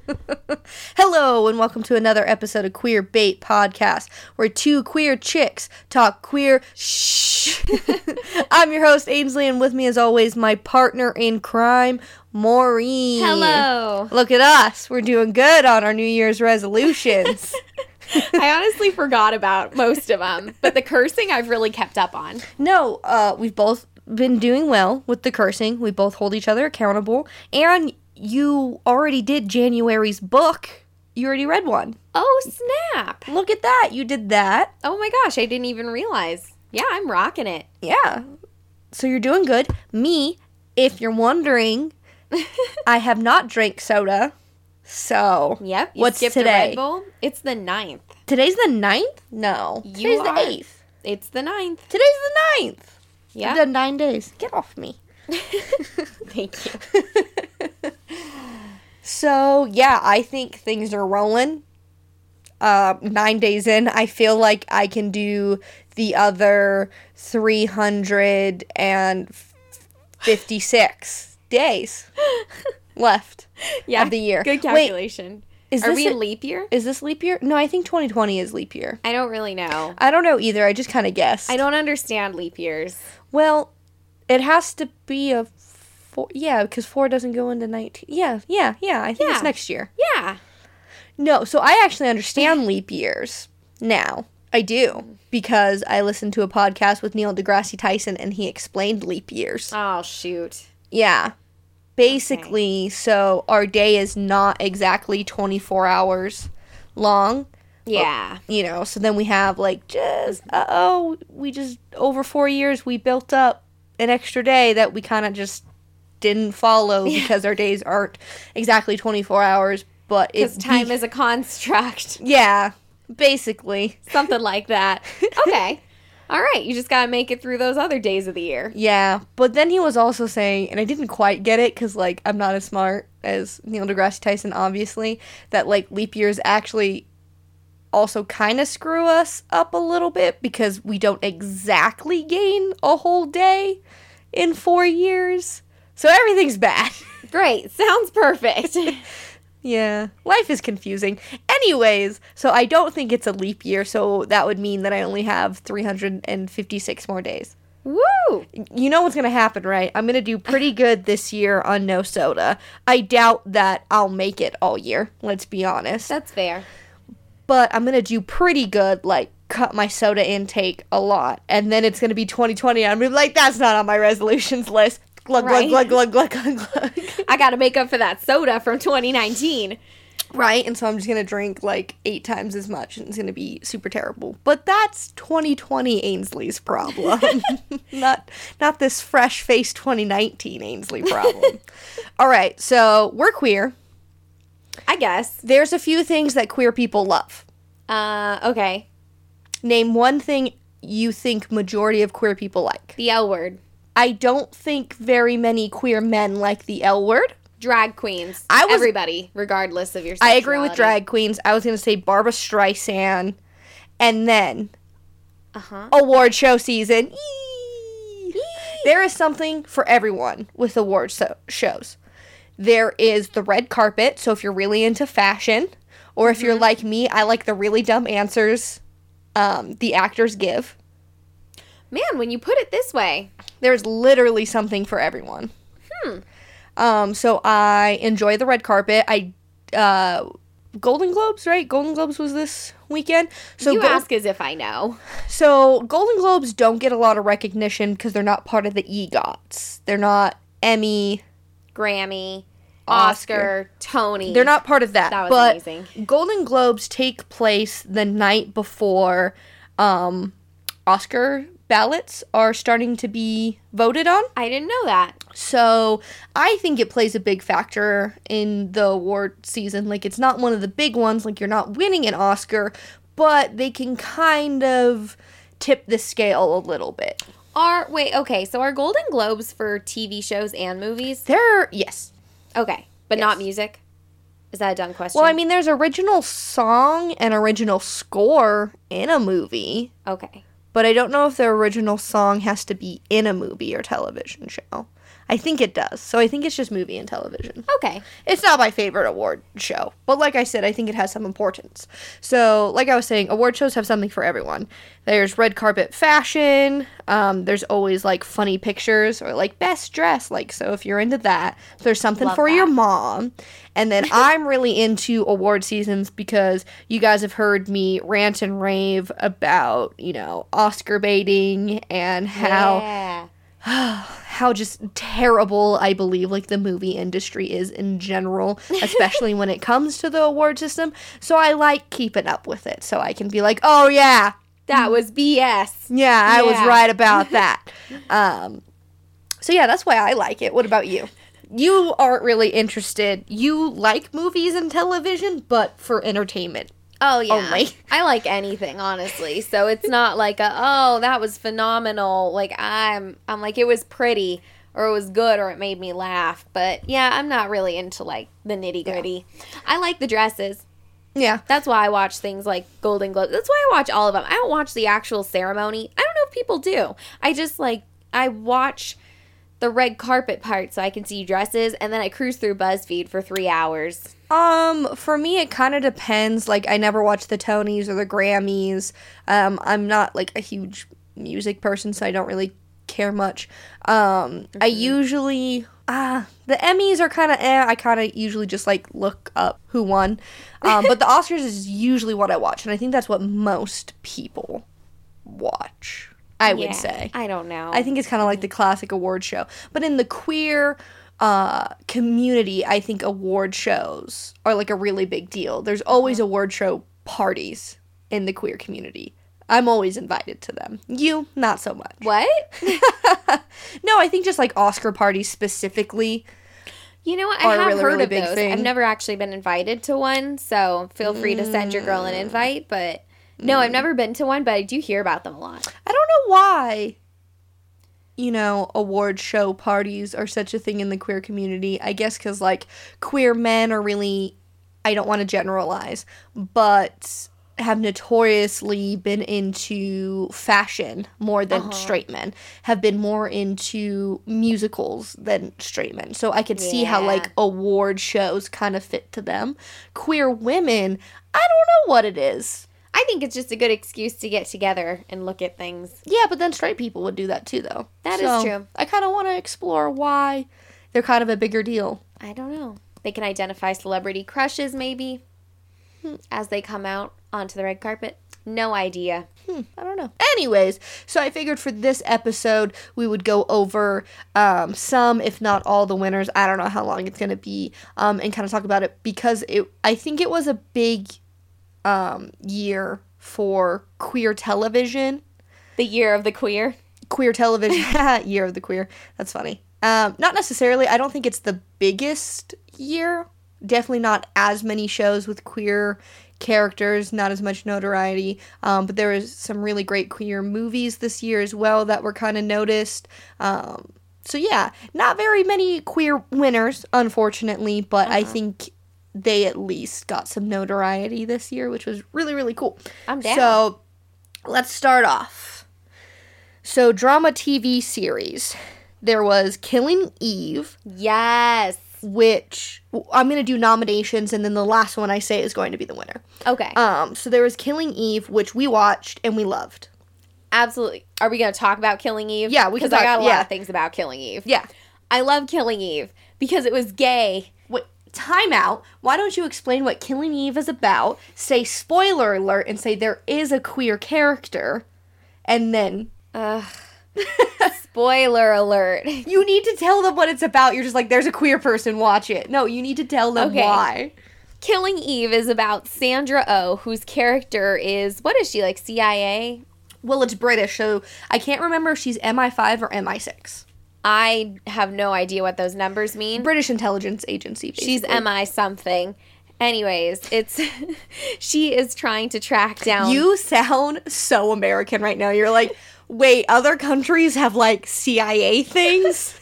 Hello, and welcome to another episode of Queer Bait Podcast, where two queer chicks talk queer shh. I'm your host, Ainsley, and with me, as always, my partner in crime, Maureen. Hello. Look at us. We're doing good on our New Year's resolutions. I honestly forgot about most of them, but the cursing I've really kept up on. no, uh, we've both been doing well with the cursing. We both hold each other accountable. And you already did January's book. You already read one. Oh, snap. Look at that. You did that. Oh my gosh, I didn't even realize. Yeah, I'm rocking it. Yeah. So you're doing good. Me, if you're wondering, I have not drank soda. So Yep. What's today? It's the ninth. today's the ninth? No. You today's are- the eighth. It's the ninth. Today's the ninth. Yeah. I've Yeah. done nine days. Get off me. Thank you. So yeah, I think things are rolling. Uh, nine days in, I feel like I can do the other three hundred and fifty-six days left Yeah. of the year. Good Wait, calculation. is Are this we a- leap year? Is this leap year? No, I think 2020 is leap year. I don't really know. I don't know either. I just kind of guess. I don't understand leap years. Well, it has to be a four. Yeah, because four doesn't go into 19. Yeah, yeah, yeah. I think it's next year. Yeah. No, so I actually understand leap years now. I do because I listened to a podcast with Neil deGrasse Tyson and he explained leap years. Oh, shoot. Yeah. Basically, so our day is not exactly 24 hours long. Yeah. you know so then we have like just uh oh we just over four years we built up an extra day that we kind of just didn't follow because our days aren't exactly 24 hours but it's time is a construct. yeah basically Something like that. Okay. All right. You just got to make it through those other days of the year. yeah but then he was also saying and i didn't quite get it because like i'm not as smart as neil degrasse tyson obviously that like leap years actually also kind of screw us up a little bit because we don't exactly gain a whole day in four years. So everything's bad. Great. Sounds perfect. yeah, life is confusing. Anyways, so I don't think it's a leap year, so that would mean that I only have 356 more days. Woo! You know what's going to happen, right? I'm going to do pretty good this year on no soda. I doubt that I'll make it all year, let's be honest. That's fair. but I'm gonna do pretty good, like cut my soda intake a lot, and then it's gonna be 2020. And I'm gonna be like, that's not on my resolutions list. Glug Right. glug glug glug glug glug glug. I got to make up for that soda from 2019. right, and so I'm just gonna drink like eight times as much, and it's gonna be super terrible. But that's 2020 Ainsley's problem, not not this fresh faced 2019 Ainsley problem. All right, so we're queer. I guess. There's a few things that queer people love. Uh, okay. Name one thing you think majority of queer people like. The L word. I don't think very many queer men like the L word. Drag queens. I was- Everybody, regardless of your I agree with drag queens. I was going to say Barbra Streisand. And then Uh-huh. award show season. Yee. There is something for everyone with award so- shows. There is the red carpet, so if you're really into fashion, or if you're like me, I like the really dumb answers um, the actors give. Man, when you put it this way. There's literally something for everyone. Hmm. Um, so I enjoy the red carpet. I uh, Golden Globes, right? Golden Globes was this weekend. So you Gol- ask as if I know. so Golden Globes don't get a lot of recognition because they're not part of the EGOTs. They're not Emmy. Grammy, Oscar. Oscar, Tony. They're not part of that. That was but amazing. Golden Globes take place the night before um, Oscar ballots are starting to be voted on. I didn't know that. So I think it plays a big factor in the award season. Like it's not one of the big ones, like you're not winning an Oscar, but they can kind of tip the scale a little bit. Are wait, okay, so are Golden Globes for TV shows and movies? There yes. Okay, but not music. Is that a dumb question? Well, I mean there's original song and original score in a movie, okay. But I don't know if their original song has to be in a movie or television show. I think it does. So I think it's just movie and television. Okay. It's not my favorite award show, but like I said, I think it has some importance. So, like I was saying, award shows have something for everyone. There's red carpet fashion. Um, there's always like funny pictures or like best dress. Like, so if you're into that, there's something Love for your mom. And then I'm really into award seasons because you guys have heard me rant and rave about, you know, Oscar baiting and how Yeah. how just terrible I believe like the movie industry is in general, especially when it comes to the award system. So I like keeping up with it so I can be like, "Oh yeah, That was BS. yeah, I was right about that." um so yeah, that's why I like it. What about you? You aren't really interested. You like movies and television, but for entertainment. Oh yeah. Only. I like anything, honestly. So it's not like a oh, that was phenomenal. Like I'm I'm like it was pretty or it was good or it made me laugh. But yeah, I'm not really into like the nitty gritty. I like the dresses. Yeah. That's why I watch things like Golden Globes. That's why I watch all of them. I don't watch the actual ceremony. I don't know if people do. I just like I watch the red carpet part so I can see dresses and then I cruise through BuzzFeed for 3 hours. Um, for me, it kind of depends. Like, I never watch the Tonys or the Grammys. Um, I'm not like a huge music person, so I don't really care much. Um, I usually ah the Emmys are kind of eh. I kind of usually just like look up who won. Um, but the Oscars is usually what I watch, and I think that's what most people watch. I would Yeah, say. I don't know. I think it's kind of like the classic award show. But in the queer uh, community, I think award shows are like a really big deal. There's always award show parties in the queer community. I'm always invited to them. You, not so much. what? No, I think just like Oscar parties specifically. You know I have really, heard really of those. thing. I've never actually been invited to one, so feel free to send your girl an invite. But no, I've mm. never been to one, but I do hear about them a lot. I don't know why, you know, award show parties are such a thing in the queer community. I guess because, like, queer men are really, I don't want to generalize, but have notoriously been into fashion more than uh-huh. straight men, have been more into musicals than straight men. So I could see how, like, award shows kind of fit to them. Queer women, I don't know what it is. I think it's just a good excuse to get together and look at things. Yeah, but then straight people would do that too, though. That is is true. I kind of want to explore why they're kind of a bigger deal. I don't know. They can identify celebrity crushes, maybe, Hmm. as they come out onto the red carpet. No idea. Hmm, I don't know. Anyways, so I figured for this episode we would go over um, some, if not all, the winners. I don't know how long it's gonna be, um, and kind of talk about it because it. I think it was a big um, year for queer television. The year of the queer. queer television. Year of the queer. That's funny. Um not necessarily. I don't think it's the biggest year. Definitely not as many shows with queer characters not as much notoriety. Um, but there was some really great queer movies this year as well that were kind of noticed. Um, so yeah not very many queer winners unfortunately but i think they at least got some notoriety this year which was really really cool I'm down. so let's start off so, drama TV series. There was Killing Eve, Yes. which I'm going to do nominations, and then the last one I say is going to be the winner. Okay. Um, so there was Killing Eve, which we watched and we loved. Absolutely. Are we going to talk about Killing Eve? Yeah, we Because I got a lot yeah. of things about Killing Eve. Yeah. I love Killing Eve because it was gay. Time out. Why don't you explain what Killing Eve is about? Say spoiler alert and say there is a queer character, and then Ugh. Spoiler alert. you need to tell them what it's about. You're just like, there's a queer person, watch it. No, you need to tell them Okay. why. Killing Eve is about Sandra Oh, whose character is what is she like CIA? Well, it's British, so I can't remember if she's MI5 or MI6. I have no idea what those numbers mean. British intelligence agency. She's. MI something. Anyways, it's she is trying to track down You sound so American right now. You're like, wait, other countries have like CIA things?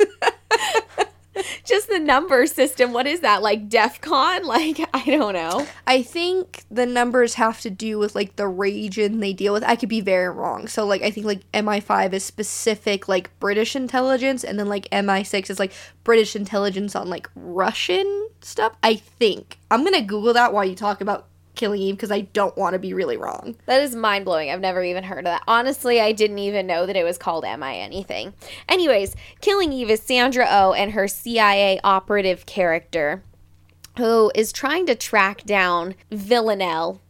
Just the number system. What is that? Like DEF CON? Like, I don't know. I think the numbers have to do with like the region they deal with. I could be very wrong. So like I think like MI5 is specific like British intelligence and then like MI6 is like British intelligence on like Russian stuff. I think. I'm going to google that while you talk about Killing Eve because I don't want to be really wrong. That is mind blowing. I've never even heard of that. Honestly, I didn't even know that it was called Am I anything. Anyways, Killing Eve is Sandra O oh and her CIA operative character who is trying to track down Villanelle.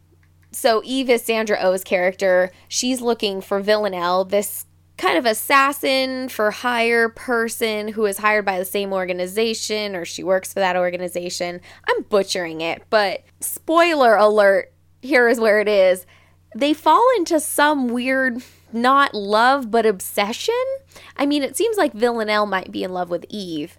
So Eve is Sandra Oh's character. She's looking for Villanelle, this kind of assassin for hire person who is hired by the same organization or she works for that organization. I'm butchering it, but spoiler alert, here is where it is. They fall into some weird not love but obsession. I mean, it seems like Villanelle might be in love with Eve,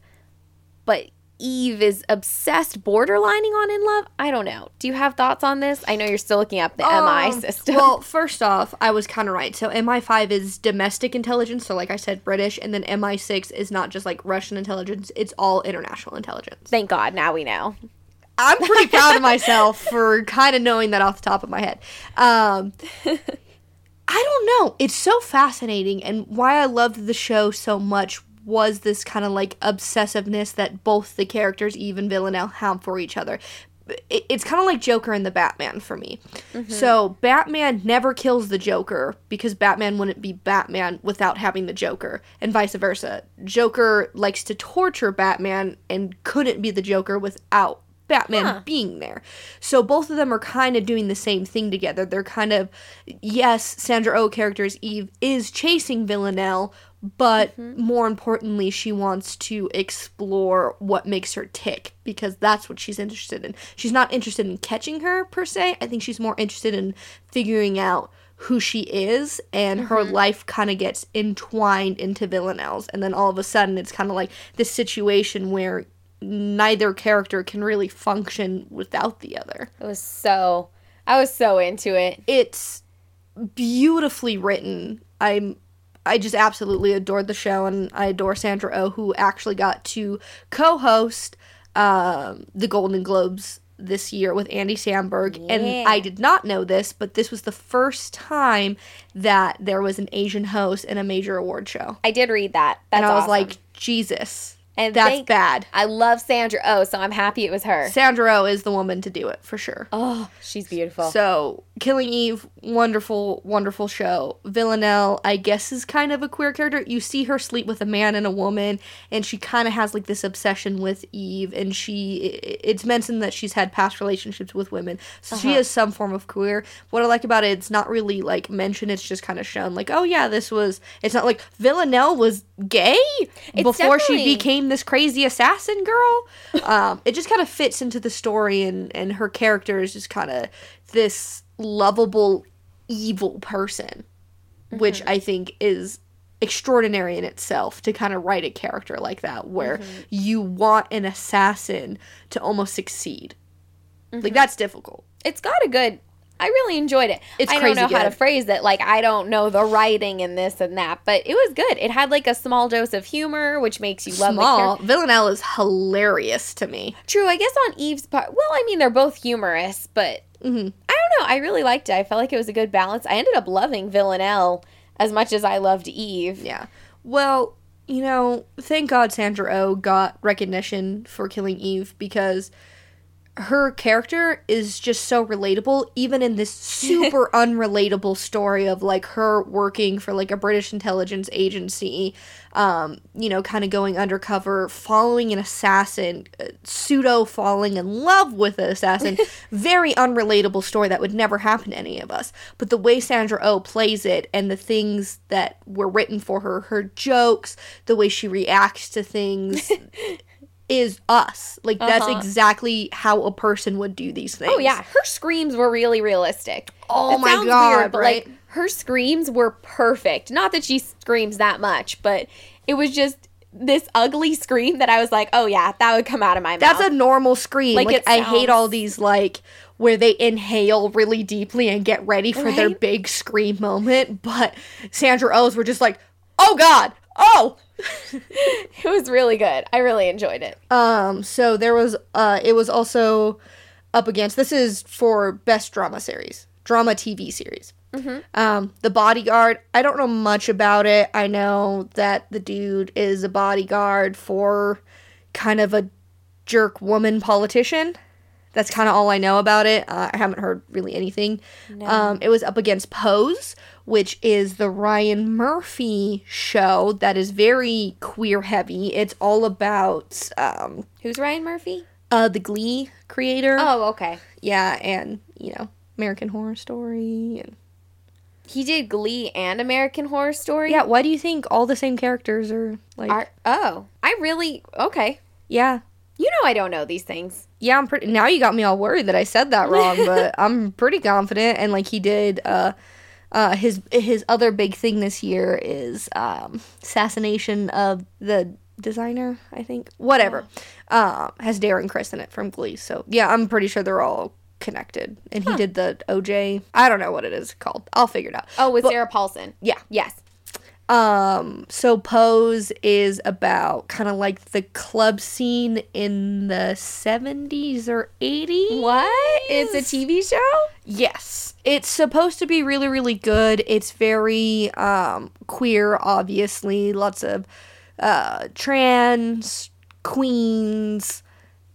but Eve is obsessed, borderlining on in love. I don't know. Do you have thoughts on this? I know you're still looking up the um, MI system. Well, first off, I was kind of right. So MI5 is domestic intelligence. So, like I said, British. And then MI6 is not just like Russian intelligence, it's all international intelligence. Thank God. Now we know. I'm pretty proud of myself for kind of knowing that off the top of my head. Um, I don't know. It's so fascinating. And why I loved the show so much was this kind of like obsessiveness that both the characters, Eve and Villanelle, have for each other. It's kind of like Joker and the Batman for me. Mm-hmm. So, Batman never kills the Joker because Batman wouldn't be Batman without having the Joker, and vice versa. Joker likes to torture Batman and couldn't be the Joker without Batman huh. being there. So both of them are kind of doing the same thing together. They're kind of yes, Sandra O oh character's Eve is chasing Villanelle, but mm-hmm. more importantly, she wants to explore what makes her tick because that's what she's interested in. She's not interested in catching her per se. I think she's more interested in figuring out who she is and mm-hmm. her life kind of gets entwined into Villanelle's and then all of a sudden it's kind of like this situation where neither character can really function without the other. It was so I was so into it. It's beautifully written. I'm I just absolutely adored the show and I adore Sandra O oh, who actually got to co-host um, the Golden Globes this year with Andy Samberg. Yeah. And I did not know this, but this was the first time that there was an Asian host in a major award show. I did read that. That's and I was awesome. like, Jesus. And that's thank, bad. I love Sandra Oh, so I'm happy it was her. Sandra Oh is the woman to do it for sure. Oh, she's beautiful. So, Killing Eve, wonderful, wonderful show. Villanelle, I guess, is kind of a queer character. You see her sleep with a man and a woman, and she kind of has like this obsession with Eve, and she, it's mentioned that she's had past relationships with women. So, uh-huh. she is some form of queer. What I like about it, it's not really like mentioned, it's just kind of shown like, oh yeah, this was, it's not like Villanelle was gay it's before she became this crazy assassin girl. Um, it just kind of fits into the story, and and her character is just kind of this lovable evil person, mm-hmm. which I think is extraordinary in itself to kind of write a character like that where mm-hmm. you want an assassin to almost succeed. Mm-hmm. Like that's difficult. It's got a good I really enjoyed it. It's I don't know good. how to phrase it. Like I don't know the writing and this and that, but it was good. It had like a small dose of humor, which makes you love small. Villanelle is hilarious to me. True, I guess on Eve's part. Well, I mean they're both humorous, but mm-hmm. I don't know. I really liked it. I felt like it was a good balance. I ended up loving Villanelle as much as I loved Eve. Yeah. Well, you know, thank God Sandra O oh got recognition for killing Eve because her character is just so relatable even in this super unrelatable story of like her working for like a british intelligence agency um, you know kind of going undercover following an assassin uh, pseudo falling in love with an assassin. Very unrelatable story that would never happen to any of us. But the way sandra o oh plays it and the things that were written for her her jokes the way she reacts to things is us. Like uh-huh. that's exactly how a person would do these things. Oh yeah, her screams were really realistic. Oh my god, weird, but right? like her screams were perfect. Not that she screams that much, but it was just this ugly scream that I was like, "Oh yeah, that would come out of my that's mouth." That's a normal scream. Like, like I hate all these like where they inhale really deeply and get ready for right? their big scream moment, but Sandra Oh's were just like, "Oh god. Oh, it was really good. I really enjoyed it. Um, so there was uh it was also up against this is for best drama series, drama TV series. Um, The Bodyguard. I don't know much about it. I know that the dude is a bodyguard for kind of a jerk woman politician. That's kind of all I know about it. Uh, I haven't heard really anything. Um, it was up against Pose, which is the Ryan Murphy show that is very queer heavy. It's all about um, Who's Ryan Murphy? uh, the Glee creator. Oh, okay. Yeah, and you know American Horror Story. And He did Glee and American Horror Story. yeah, why do you think all the same characters are like? Are, oh, I really okay. yeah, You know I don't know these things. yeah. I'm pretty. Now you got me all worried that I said that wrong, but I'm pretty confident. And like he did. Uh, uh, his his other big thing this year is um, assassination of the designer. I think whatever. Uh, has Darren Criss in it from Glee. So yeah, I'm pretty sure they're all connected. And he did the OJ. I don't know what it is called. I'll figure it out. Oh, with But- Sarah Paulson. Yeah. Yes. Um, so Pose is about kind of like the club scene in the 70s or 80s. What? It's a TV show? Yes. It's supposed to be really, really good. It's very um, queer, obviously. Lots of uh, trans queens.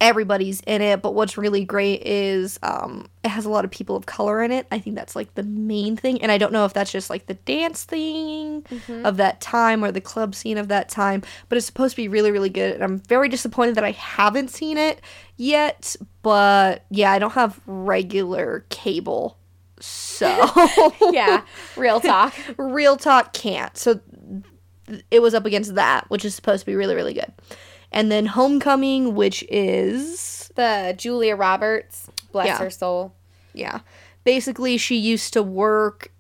Everybody's in it. But what's really great is um, it has a lot of people of color in it. I think that's like the main thing. And I don't know if that's just like the dance thing of that time or the club scene of that time. But it's supposed to be really, really good. And I'm very disappointed that I haven't seen it yet. But yeah, I don't have regular cable. So Yeah. Real talk. real talk can't. So th- it was up against that, which is supposed to be really, really good. And then Homecoming, which is the Julia Roberts, bless Yeah. her soul. yeah, basically she used to work.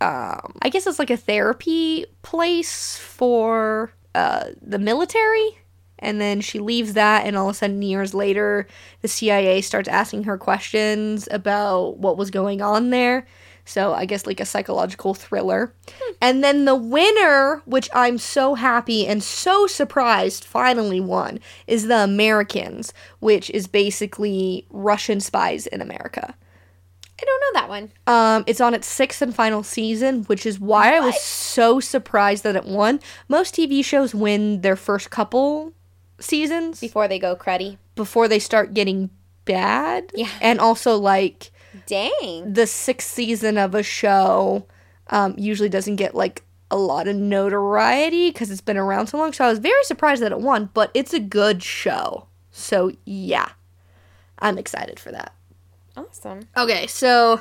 Um, I guess it's like a therapy place for uh, the military. And then she leaves that, and all of a sudden, years later, the CIA starts asking her questions about what was going on there. So, I guess like a psychological thriller. And then the winner, which I'm so happy and so surprised finally won, is The Americans, which is basically Russian spies in America. I don't know that one. Um, it's on its sixth and final season, which is why I was so surprised that it won. Most TV shows win their first couple seasons Before they go cruddy. before they start getting bad. Yeah. And also, like, Dang. the sixth season of a show um, usually doesn't get, like, a lot of notoriety because it's been around so long. So I was very surprised that it won, but it's a good show. So, yeah. I'm excited for that. Awesome. Okay, so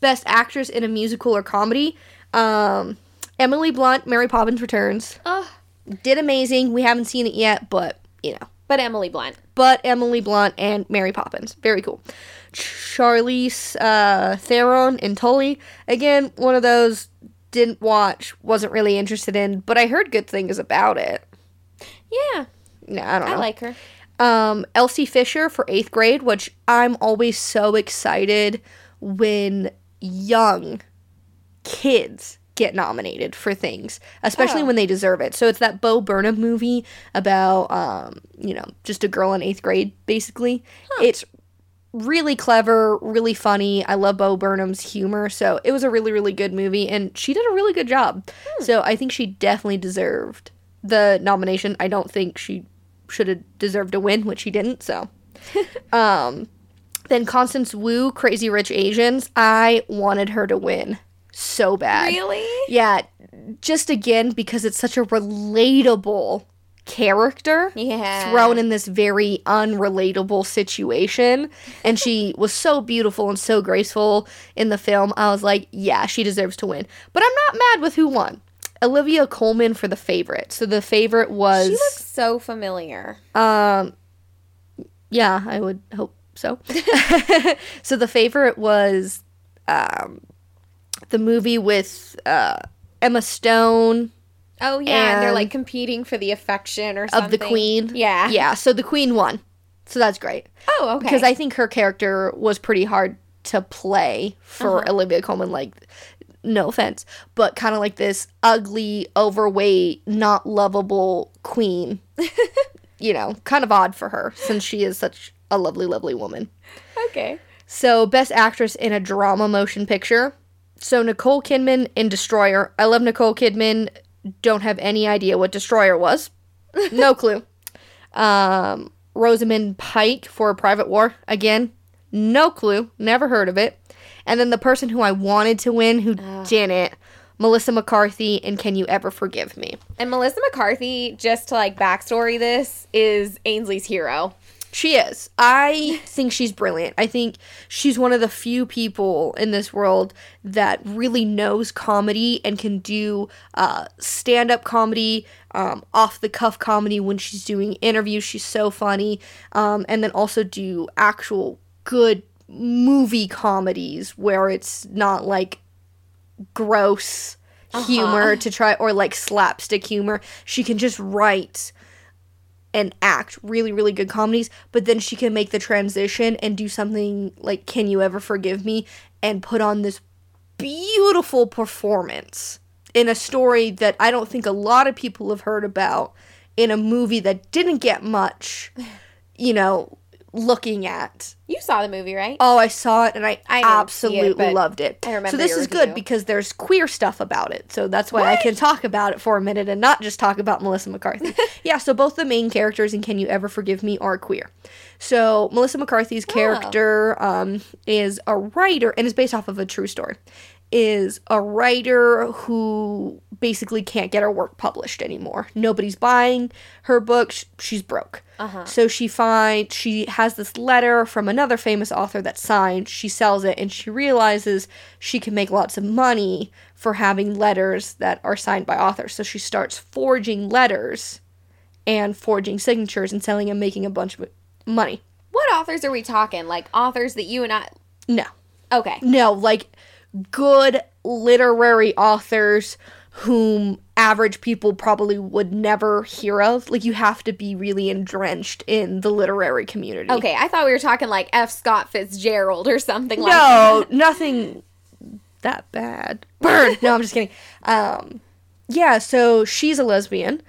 best actress in a musical or comedy. Um, Emily Blunt, Mary Poppins Returns, Oh, did amazing. We haven't seen it yet, but you know. But Emily Blunt. But Emily Blunt and Mary Poppins, very cool. Charlize uh, Theron and Tully, again, one of those didn't watch, wasn't really interested in, but I heard good things about it. Yeah, No, I don't know. I like her. um, Elsie Fisher for eighth grade, which I'm always so excited when young kids get nominated for things, especially Oh. when they deserve it. So it's that Bo Burnham movie about, um, you know, just a girl in eighth grade, basically. It's really clever, really funny. I love Bo Burnham's humor, so it was a really, really good movie, and she did a really good job. So I think she definitely deserved the nomination. I don't think she should have deserved to win, which she didn't. So, um, then Constance Wu, Crazy Rich Asians. I wanted her to win so bad. Really? Yeah, just again because it's such a relatable character Yeah. thrown in this very unrelatable situation and she was so beautiful and so graceful in the film i was like yeah she deserves to win but i'm not mad with who won olivia colman for the favorite so the favorite was She looks so familiar. um yeah i would hope so so the favorite was um the movie with uh emma stone Oh yeah, and they're like competing for the affection or something of the queen Yeah. yeah so the queen won so that's great Oh, okay. because I think her character was pretty hard to play for Uh-huh. Olivia Colman. Like, no offense, but kind of like this ugly, overweight, not lovable queen. you know, kind of odd for her since she is such a lovely, lovely woman. Okay. So, best actress in a drama motion picture. So, Nicole Kidman in Destroyer. I love Nicole Kidman. Don't have any idea what Destroyer was. No clue. Um, Rosamund Pike for a Private War. Again, no clue. Never heard of it. And then the person who I wanted to win, who didn't, Melissa McCarthy and Can You Ever Forgive Me? And Melissa McCarthy, just to like backstory this, is Ainsley's hero. She is. I think she's brilliant. I think she's one of the few people in this world that really knows comedy and can do uh, stand up comedy, um, off the cuff comedy when she's doing interviews. She's so funny. Um, and then also do actual good movie comedies where it's not like gross humor to try or like slapstick humor. She can just write and act really really good comedies but then she can make the transition and do something like can you ever forgive me? and put on this beautiful performance in a story that i don't think a lot of people have heard about in a movie that didn't get much you know looking at. You saw the movie, right? oh i saw it and i, I didn't it, absolutely loved it. I remember so this is good because there's queer stuff about it. So that's why i can talk about it for a minute and not just talk about melissa mccarthy. Yeah so both the main characters in can you ever forgive me are queer. So melissa mccarthy's character um, is a writer and is based off of a true story is a writer who basically can't get her work published anymore nobody's buying her book sh- she's broke uh-huh. so she finds she has this letter from another famous author that's signed. She sells it and she realizes she can make lots of money for having letters that are signed by authors. So she starts forging letters and forging signatures and selling and making a bunch of money. What authors are we talking? Like authors that you and I. No. Okay. No, like good literary authors whom average people probably would never hear of. Like you have to be really entrenched in the literary community. Okay, I thought we were talking like F. Scott Fitzgerald or something like no, nothing that bad. Burn. No, I'm just kidding. Um, yeah, so she's a lesbian,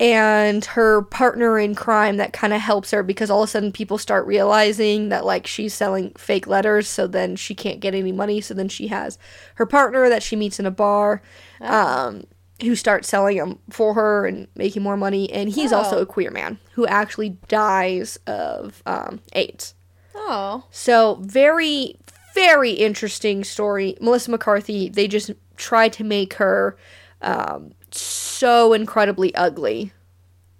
and her partner in crime that kind of helps her because all of a sudden people start realizing that like she's selling fake letters, so then she can't get any money. So then she has her partner that she meets in a bar. Um, who starts selling them for her and making more money, and he's also Oh. a queer man who actually dies of um, AIDS. Oh. So very, very interesting story. Melissa McCarthy. They just tried to make her um, so incredibly ugly.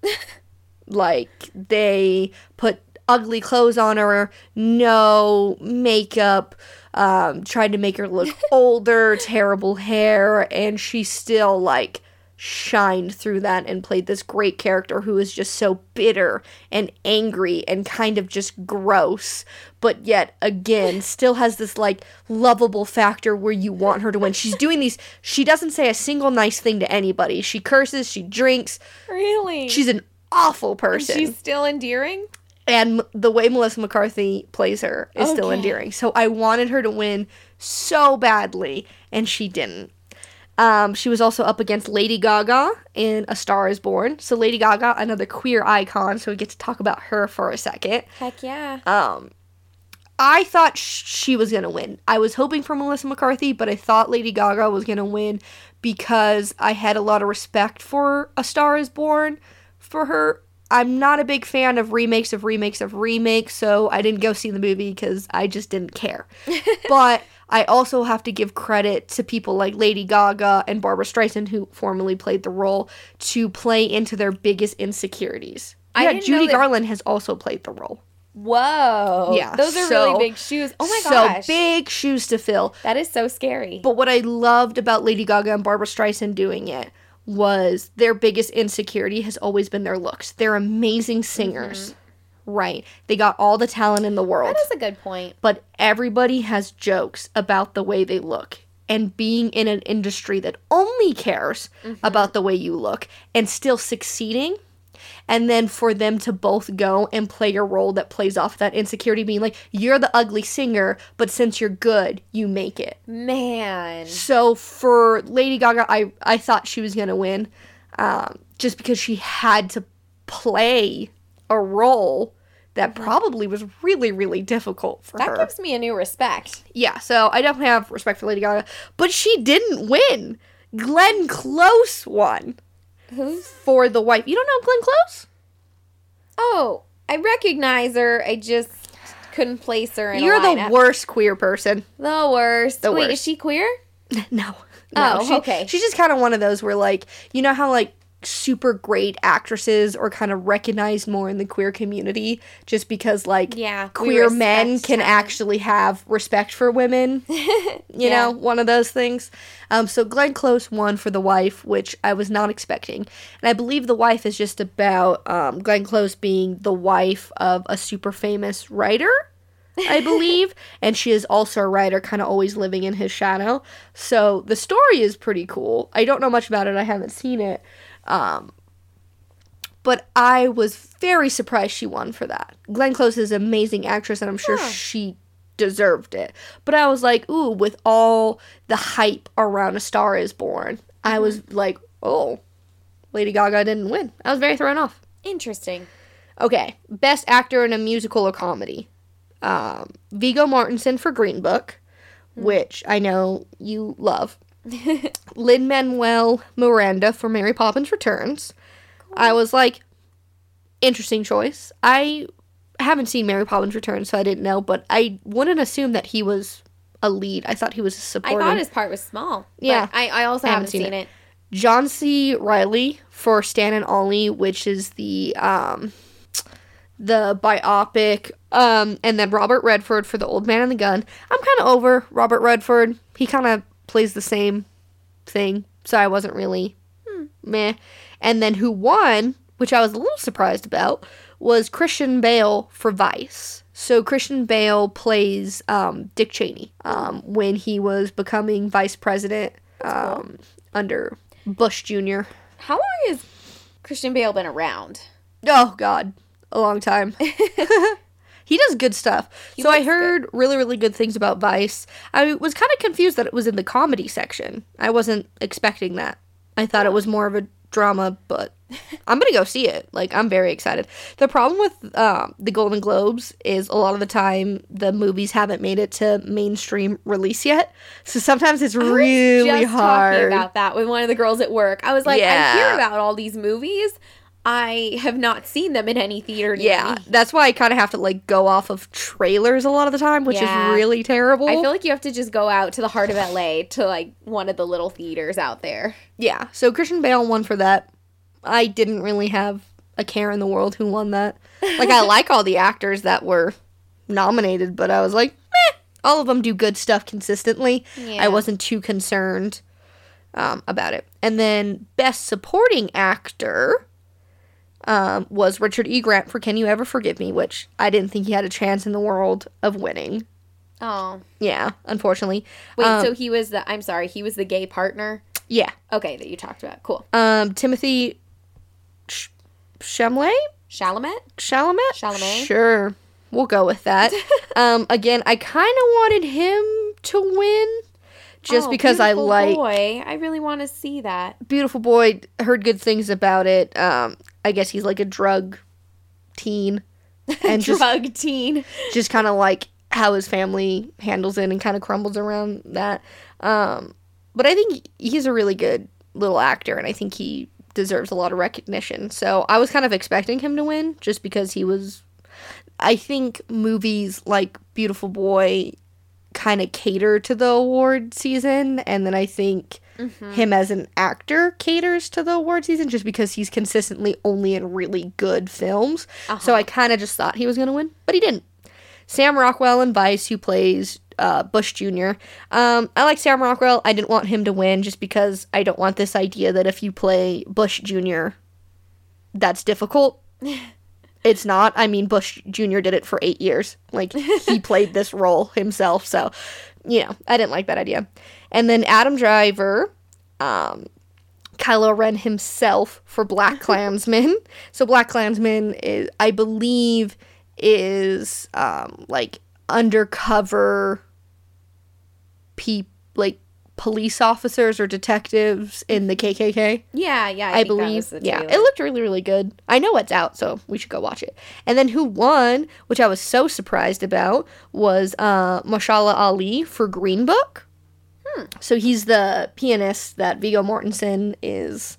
like they put ugly clothes on her, no makeup, um, tried to make her look older, terrible hair, and she still like shined through that and played this great character who is just so bitter and angry and kind of just gross but yet again still has this like lovable factor where you want her to win she's doing these she doesn't say a single nice thing to anybody she curses she drinks Really? she's an awful person She's still endearing? and the way Melissa McCarthy plays her is still endearing. So I wanted her to win so badly, and she didn't. Um, she was also up against Lady Gaga in A Star Is Born. So Lady Gaga, another queer icon. So we get to talk about her for a second. Heck yeah. Um, I thought sh- she was gonna win. I was hoping for Melissa McCarthy, but I thought Lady Gaga was gonna win because I had a lot of respect for A Star Is Born for her. I'm not a big fan of remakes of remakes of remakes, so I didn't go see the movie because I just didn't care. but I also have to give credit to people like Lady Gaga and Barbra Streisand, who formerly played the role, to play into their biggest insecurities. I yeah, Judy that- Garland has also played the role. Whoa. Yeah, Those are so- really big shoes. Oh my so gosh. So big shoes to fill. That is so scary. But what I loved about Lady Gaga and Barbra Streisand doing it was their biggest insecurity has always been their looks. They're amazing singers. Mm-hmm. Right. They got all the talent in the world. That is a good point. but everybody has jokes about the way they look. And being in an industry that only cares about the way you look and still succeeding, and then for them to both go and play a role that plays off that insecurity being like you're the ugly singer but since you're good you make it Man. so for lady gaga i i thought she was gonna win um, just because she had to play a role that mm-hmm. probably was really really difficult for That her That gives me a new respect. yeah so i definitely have respect for lady gaga but she didn't win glenn close won Who's? for the wife you don't know glenn close Oh, I recognize her. I just couldn't place her in You're the lineup. worst queer person. The worst. The Wait, worst. is she queer? No. Oh, she- okay. She's just kind of one of those where, like, you know how, like, super great actresses or kind of recognized more in the queer community just because, like, Yeah, queer men can actually have respect for women. You Yeah. know, one of those things. Um, so Glenn Close won for the wife, which I was not expecting, and I believe the wife is just about um, Glenn Close being the wife of a super famous writer. I believe, and she is also a writer, kind of always living in his shadow. So the story is pretty cool. I don't know much about it. I haven't seen it, um, but I was very surprised she won for that. Glenn Close is an amazing actress, and I'm sure Huh. she deserved it. But I was like, ooh, with all the hype around A Star Is Born, I was like, oh, Lady Gaga didn't win. I was very thrown off. Interesting. Okay, best actor in a musical or comedy. Um, Viggo Mortensen for Green Book, which I know you love. Lin Manuel Miranda for Mary Poppins Returns. I was like, interesting choice. I haven't seen Mary Poppins Returns, so I didn't know, but I wouldn't assume that he was a lead. I thought he was a supporting. I thought his part was small. Yeah. I, I also I haven't, haven't seen seen, it. John C. Reilly for Stan and Ollie, which is the um the biopic, um, and then Robert Redford for the Old Man and the Gun. I'm kind of over Robert Redford. He kind of plays the same thing, so I wasn't really meh. And then who won, which I was a little surprised about, was Christian Bale for Vice. So Christian Bale plays um, Dick Cheney um, when he was becoming vice president um, under Bush Jr. How long has Christian Bale been around? Oh God, a long time. he does good stuff. so I good. heard really, really good things about Vice. I was kind of confused that it was in the comedy section. I wasn't expecting that. I thought it was more of a drama, but I'm gonna go see it. Like I'm very excited. The problem with um, the Golden Globes is a lot of the time the movies haven't made it to mainstream release yet. So sometimes it's really just hard. talking about that with one of the girls at work. I was like, I hear about all these movies. I have not seen them in any theater. Yeah, me. that's why I kind of have to like go off of trailers a lot of the time, which Yeah. is really terrible. I feel like you have to just go out to the heart of LA to like one of the little theaters out there. yeah, so Christian Bale won for that. I didn't really have a care in the world who won that. Like I like all the actors that were nominated, but I was like, meh, all of them do good stuff consistently. Yeah. I wasn't too concerned um, about it. And then best supporting actor um, was Richard E. Grant for Can You Ever Forgive Me, which I didn't think he had a chance in the world of winning. Oh, Yeah, unfortunately. wait. Um, so he was the. I'm sorry. He was the gay partner. Yeah. Okay, that you talked about. Cool. Um, Timothy Sh- Chalamet? Chalamet. Chalamet? Chalamet? Sure. We'll go with that. um, again, I kind of wanted him to win just Oh, because I like Boy. I really want to see that. Beautiful Boy. Heard good things about it. Um, I guess he's like a drug teen and just Drug teen. just kind of like how his family handles it and kind of crumbles around that. Um, but I think he's a really good little actor, and I think he deserves a lot of recognition. So I was kind of expecting him to win just because he was. I think movies like Beautiful Boy kind of cater to the award season, and then I think him as an actor caters to the award season just because he's consistently only in really good films. So I kind of just thought he was going to win, but he didn't. Sam Rockwell in Vice, who plays uh, Bush Jr. Um, I like Sam Rockwell. I didn't want him to win just because I don't want this idea that if you play Bush Jr., that's difficult. it's not. I mean, Bush Jr. did it for eight years. Like, he played this role himself. So, you know, I didn't like that idea. And then Adam Driver um, Kylo Ren himself for Black Klansman. so Black Klansman is, I believe, is um, like undercover pe like police officers or detectives in the KKK. Yeah, yeah. I, that believe. Yeah, it looked really, really good. I know it's out, so we should go watch it. And then who won, which I was so surprised about, was uh, Mahershala Ali for Green Book. So he's the pianist that Viggo Mortensen is.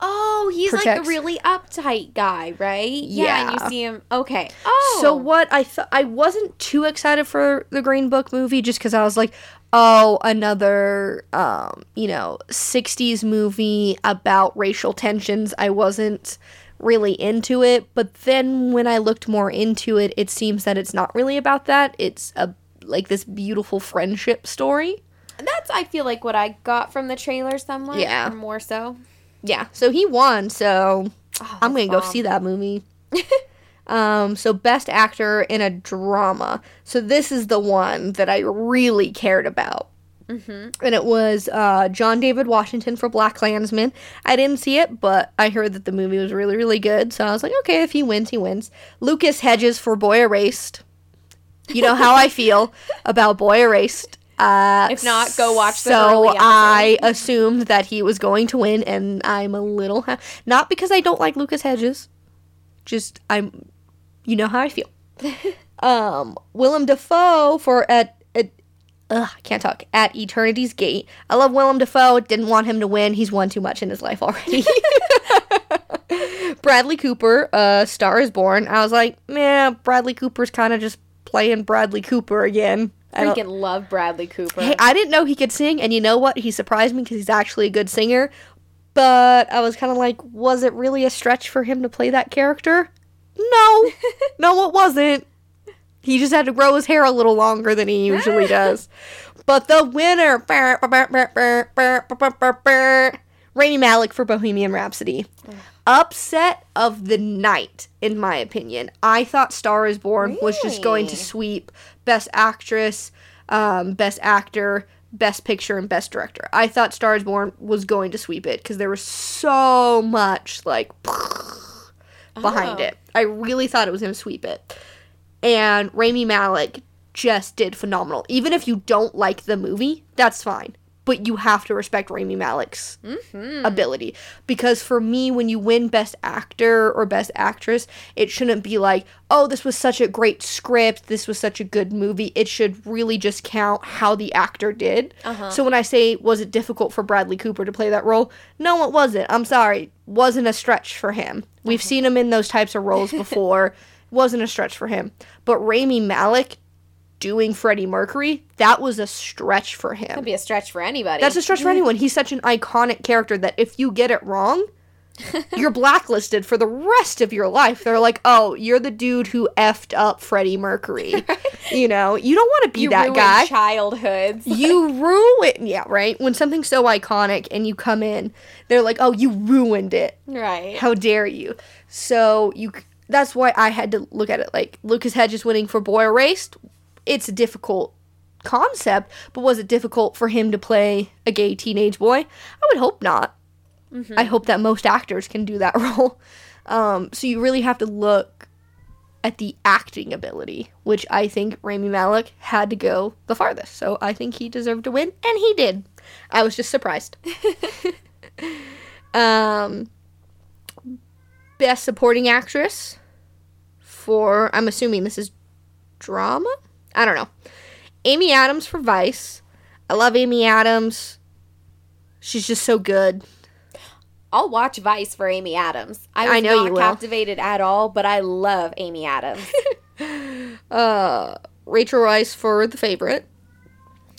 Oh, he's like a really uptight guy, right? Yeah. And you see him. Okay. Oh. So what I thought I wasn't too excited for the Green Book movie just because I was like, oh, another um, you know, '60s movie about racial tensions. I wasn't really into it, but then when I looked more into it, it seems that it's not really about that. It's a like this beautiful friendship story. That's I feel like what I got from the trailer somewhat. Yeah. Or more so. Yeah, so he won. So Oh, I'm gonna that's go see that movie. um, so best actor in a drama. So this is the one that I really cared about. Mm-hmm. And it was uh, John David Washington for Black Klansman. I didn't see it, but I heard that the movie was really, really good. So I was like, okay, if he wins, he wins. Lucas Hedges for Boy Erased. You know how I feel about Boy Erased. Uh, If not, go watch the movie. So. I assumed that he was going to win, and I'm a little ha- not because I don't like Lucas Hedges, just I'm, you know how I feel. um, Willem Dafoe for at at ugh, I can't talk at Eternity's Gate. I love Willem Dafoe. Didn't want him to win. He's won too much in his life already. Bradley Cooper, uh, Star is Born. I was like, man, Bradley Cooper's kind of just playing Bradley Cooper again. Freaking love Bradley Cooper. Hey, I didn't know he could sing, and you know what? He surprised me because he's actually a good singer. But I was kind of like, was it really a stretch for him to play that character? No, no, it wasn't. He just had to grow his hair a little longer than he usually does. But the winner, Rami Malek for Bohemian Rhapsody. Oh. Upset of the night, in my opinion. I thought Star is Born was just going to sweep Best Actress, um, Best Actor, Best Picture, and Best Director. I thought Star is Born was going to sweep it because there was so much like behind Oh. it. I really thought it was going to sweep it. And Rami Malek just did phenomenal. Even if you don't like the movie, that's fine. But you have to respect Rami Malek's mm-hmm. ability. Because for me, when you win Best Actor or Best Actress, it shouldn't be like, oh, this was such a great script, this was such a good movie. It should really just count how the actor did. Uh-huh. So when I say, was it difficult for Bradley Cooper to play that role? No, it wasn't. I'm sorry. Wasn't a stretch for him. We've uh-huh. seen him in those types of roles before. wasn't a stretch for him. But Rami Malek doing Freddie Mercury, that was a stretch for him. That'd be a stretch for anybody. That's a stretch for mm-hmm. anyone. He's such an iconic character that if you get it wrong, you're blacklisted for the rest of your life. They're like, oh, you're the dude who effed up Freddie Mercury. You know, you don't want to be you that guy. childhoods. you ruin, yeah, right. When something's so iconic and you come in, they're like, oh, you ruined it. right. How dare you? So you. That's why I had to look at it like Lucas Hedges winning for Boy Erased. It's a difficult concept, but was it difficult for him to play a gay teenage boy? I would hope not. I hope that most actors can do that role. Um, so you really have to look at the acting ability, which I think Rami Malek had to go the farthest. So I think he deserved to win, and he did. I was just surprised. um, best supporting actress for I'm assuming this is drama. I don't know. Amy Adams for Vice. I love Amy Adams. She's just so good. I'll watch Vice for Amy Adams. I, was I know not you will. captivated at all, but I love Amy Adams. Uh, Rachel Weisz for The Favorite.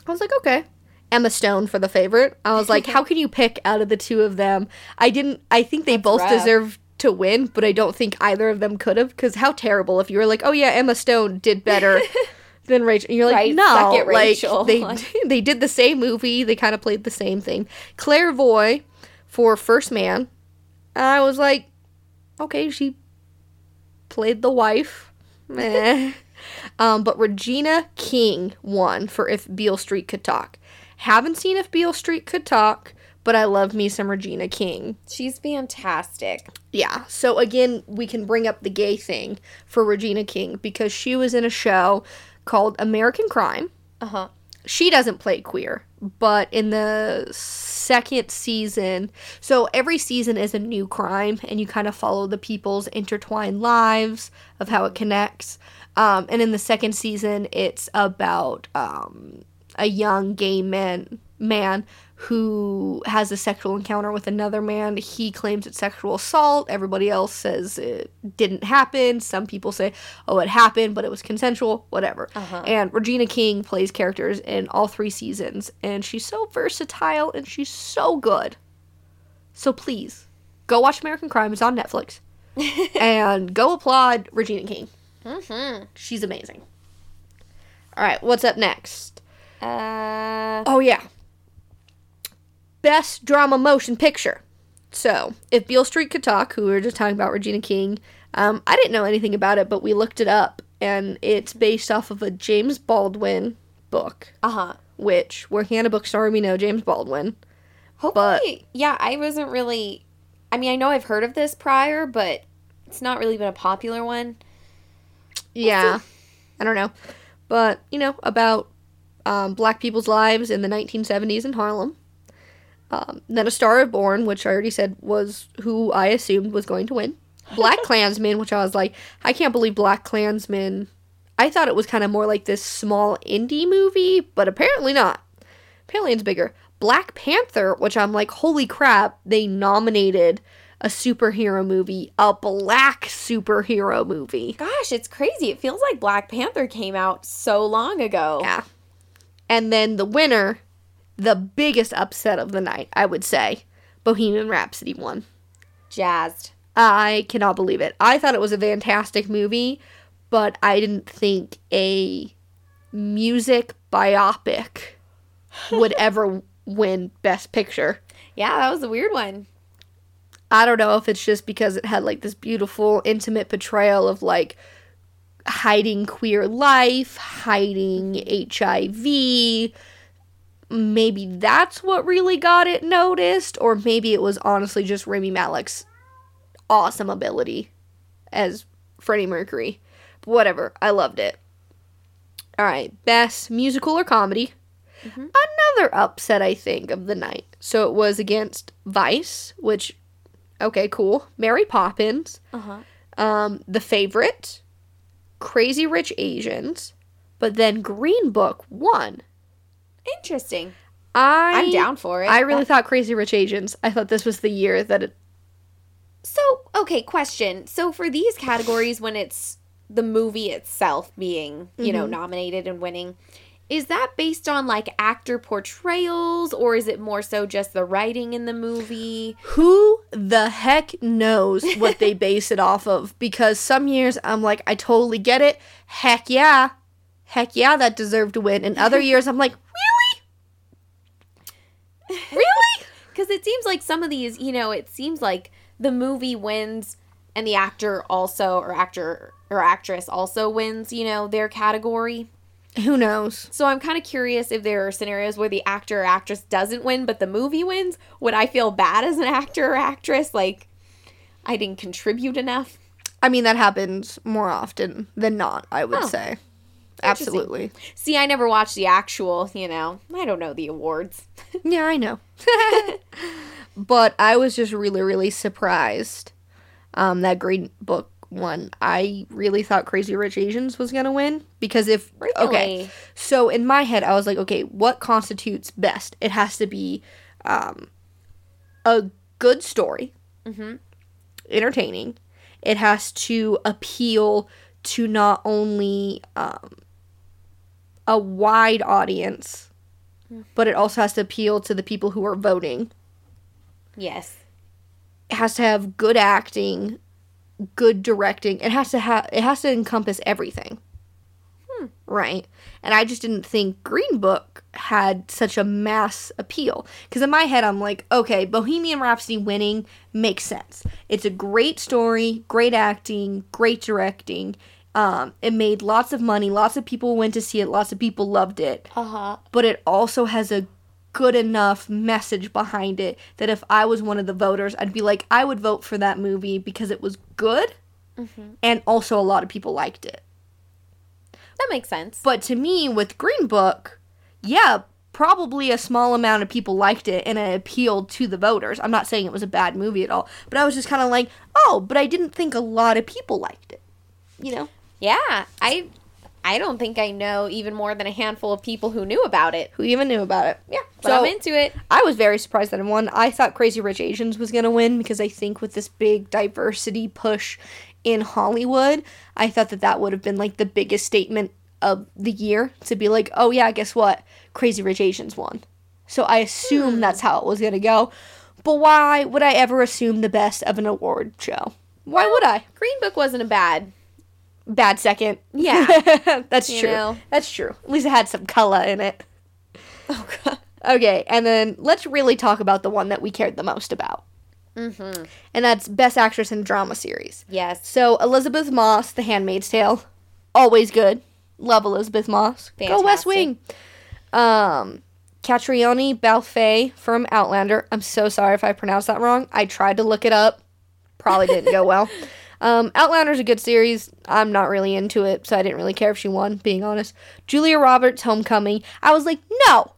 I was like, okay. Emma Stone for The Favorite. I was like, how can you pick out of the two of them? I didn't. I think they both rough. deserve to win, but I don't think either of them could have. Because how terrible if you were like, oh yeah, Emma Stone did better. Than Rachel, and you're like, Right, no, it, Rachel. like they they did the same movie, they kind of played the same thing. Claire Foy for First Man, I was like, okay, she played the wife. Meh. um, but Regina King won for If Beale Street Could Talk. Haven't seen If Beale Street Could Talk, but I love me some Regina King. She's fantastic. Yeah. So again, we can bring up the gay thing for Regina King because she was in a show called American Crime. Uh huh. She doesn't play queer, but in the second season, so every season is a new crime, and you kind of follow the people's intertwined lives of how it connects. Um, and in the second season, it's about um, a young gay man man who has a sexual encounter with another man. He claims it's sexual assault. Everybody else says it didn't happen. Some people say, oh, it happened, but it was consensual, whatever. Uh-huh. And Regina King plays characters in all three seasons, and she's so versatile and she's so good. So please, go watch American Crime. It's on Netflix. and go applaud Regina King. Mm-hmm. She's amazing. All right, what's up next? Uh, Oh yeah. Best drama motion picture. So, if Beale Street could talk, who we were just talking about Regina King, um, I didn't know anything about it, but we looked it up, and it's based off of a James Baldwin book, uh huh. which we're Hannah Bookstore, we know James Baldwin. Hopefully, yeah. I wasn't really. I mean, I know I've heard of this prior, but it's not really been a popular one. Yeah, I don't know, but you know about um, black people's lives in the 1970s in Harlem. Um, then A Star is Born, which I already said was who I assumed was going to win. Black Klansman, which I was like, I can't believe Black Klansman. I thought it was kind of more like this small indie movie, but apparently not. Apparently it's bigger. Black Panther, which I'm like, holy crap, they nominated a superhero movie, a black superhero movie. Gosh, it's crazy. It feels like Black Panther came out so long ago. Yeah. And then the winner, the biggest upset of the night, I would say, Bohemian Rhapsody won. Jazzed. I cannot believe it. I thought it was a fantastic movie, but I didn't think a music biopic would ever win Best Picture. Yeah, that was a weird one. I don't know if it's just because it had like this beautiful, intimate portrayal of like hiding queer life, hiding HIV. Maybe that's what really got it noticed, or maybe it was honestly just Rami Malek's awesome ability as Freddie Mercury. But whatever, I loved it. All right, best musical or comedy. Mhm. Another upset, I think, of the night. So it was against Vice, which, okay, cool. Mary Poppins, Uh huh. um, The Favorite, Crazy Rich Asians, but then Green Book won. Interesting. I I'm down for it. I really That- thought Crazy Rich Asians. I thought this was the year that it. So, okay, question. So, for these categories, when it's the movie itself being, you know, Mhm. nominated and winning, is that based on like actor portrayals or is it more so just the writing in the movie? Who the heck knows what they base it off of? Because some years I'm like, I totally get it. Heck yeah. Heck yeah, that deserved to win. And other years I'm like, really? Because it seems like some of these, you know, it seems like the movie wins and the actor also, or actor or actress also wins, you know, their category. Who knows? So I'm kind of curious if there are scenarios where the actor or actress doesn't win, but the movie wins. Would I feel bad as an actor or actress? Like, I didn't contribute enough? I mean, that happens more often than not, I would Oh. say. Absolutely. See, I never watched the actual, you know, I don't know the awards. Yeah, I know. but I was just really, really surprised um, that Green Book won. I really thought Crazy Rich Asians was going to win because if. Okay. So in my head, I was like, okay, what constitutes best? It has to be um, a good story, Mm-hmm. entertaining. It has to appeal to not only um, a wide audience, but it also has to appeal to the people who are voting. Yes. It has to have good acting, good directing. It has to have it has to encompass everything. Hmm. Right? And I just didn't think Green Book had such a mass appeal cuz in my head I'm like, okay, Bohemian Rhapsody winning makes sense. It's a great story, great acting, great directing. Um, it made lots of money. Lots of people went to see it. Lots of people loved it Uh huh. but it also has a good enough message behind it that if I was one of the voters, I'd be like, I would vote for that movie because it was good and also a lot of people liked it. That makes sense. But to me, with Green Book, yeah, probably a small amount of people liked it and it appealed to the voters. I'm not saying it was a bad movie at all, but I was just kind of like, oh, but I didn't think a lot of people liked it. You know? Yeah, I I don't think I know even more than a handful of people who knew about it. Who even knew about it? Yeah, but So- I'm into it. I was very surprised that it won. I thought Crazy Rich Asians was going to win because I think with this big diversity push in Hollywood, I thought that that would have been like the biggest statement of the year to be like, oh yeah, guess what? Crazy Rich Asians won. So I assume hmm. that's how it was going to go. But why would I ever assume the best of an award show? Why would I? Green Book wasn't a bad. Bad second. Yeah. that's You true. know. That's true. At least it had some color in it. Oh god. Okay, and then let's really talk about the one that we cared the most about. Mm-hmm. And that's Best Actress in a Drama Series. Yes. So, Elisabeth Moss, The Handmaid's Tale. Always good. Love Elisabeth Moss. Go West Wing. Um, Catriona Balfe from Outlander. I'm so sorry if I pronounced that wrong. I tried to look it up. Probably didn't go well. Um, Outlander's a good series. I'm not really into it, so I didn't really care if she won, being honest. Julia Roberts, Homecoming. I was like, no.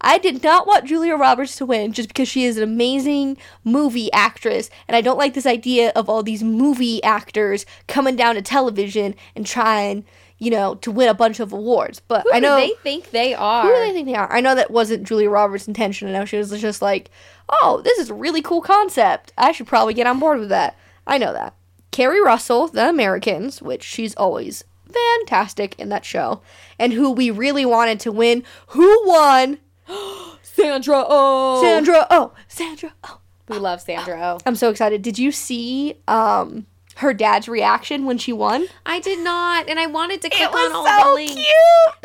I did not want Julia Roberts to win just because she is an amazing movie actress, and I don't like this idea of all these movie actors coming down to television and trying, you know, to win a bunch of awards. But Who I know do they think they are? who do they think they are? I know that wasn't Julia Roberts' intention. I know she was just like, oh, this is a really cool concept. I should probably get on board with that. I know that. Keri Russell, The Americans, which she's always fantastic in that show, and who we really wanted to win. Who won? Sandra Oh. Sandra Oh, Sandra Oh. We love Sandra Oh. I'm so excited. Did you see um her dad's reaction when she won? I did not, and I wanted to click on all so the links. cute.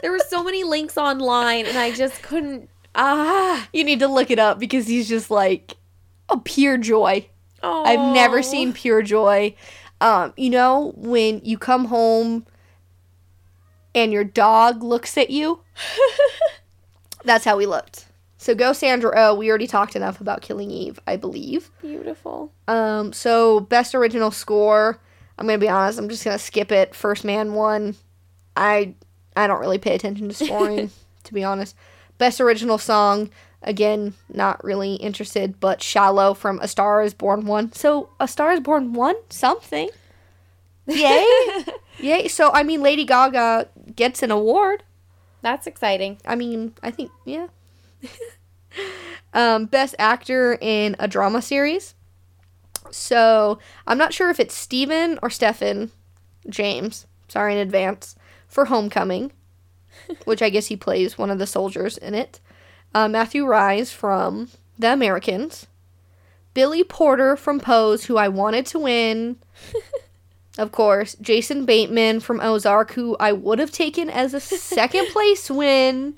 There were so many links online, and I just couldn't. Ah. You need to look it up because he's just like a pure joy. Oh. I've never seen pure joy. Um, you know, when you come home and your dog looks at you, that's how we looked. So go Sandra Oh. We already talked enough about Killing Eve, I believe. beautiful. Um, so best original score. I'm gonna be honest. I'm just gonna skip it. First Man won. I I don't really pay attention to scoring, to be honest. Best original song. Again, not really interested. But Shallow from A Star Is Born 1. So A Star Is Born 1? something. Yay! Yay! So I mean, Lady Gaga gets an award. That's exciting. I mean, I think yeah. um, best actor in a drama series. So I'm not sure if it's Steven or Stephen James. Sorry in advance for Homecoming, which I guess he plays one of the soldiers in it. Uh, Matthew Rhys from The Americans. Billy Porter from Pose, who I wanted to win. Of course, Jason Bateman from Ozark, who I would have taken as a second place win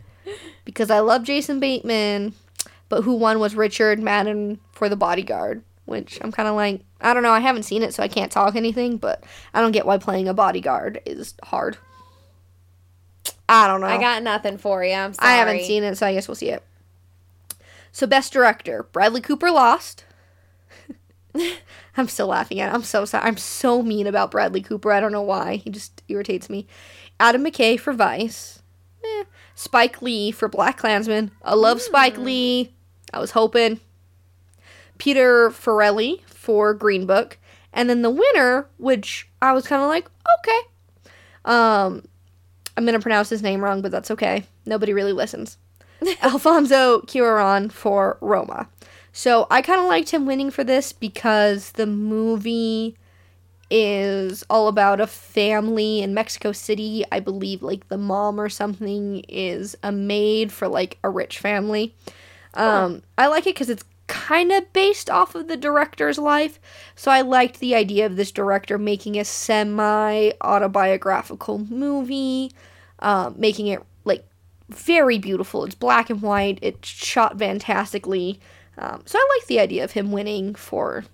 because I love Jason Bateman, but who won was Richard Madden for The Bodyguard, which I'm kind of like, I don't know, I haven't seen it, so I can't talk anything, but I don't get why playing a bodyguard is hard. I don't know. I got nothing for you. I'm sorry. I haven't seen it, so I guess we'll see it. So, best director Bradley Cooper lost. I'm still laughing at it. I'm so sorry. I'm so mean about Bradley Cooper. I don't know why. He just irritates me. Adam McKay for Vice. Eh. Spike Lee for Black Klansman. I love Spike Lee. I was hoping. Peter Farrelly for Green Book. And then the winner, which I was kind of like, okay. Um, I'm going to pronounce his name wrong, but that's okay. Nobody really listens. Alfonso Cuarón for Roma. So I kind of liked him winning for this because the movie is all about a family in Mexico City. I believe like the mom or something is a maid for like a rich family. Um, I like it because it's kind of based off of the director's life. So I liked the idea of this director making a semi autobiographical movie, um, making it like very beautiful. It's black and white. It's shot fantastically. Um, so I like the idea of him winning for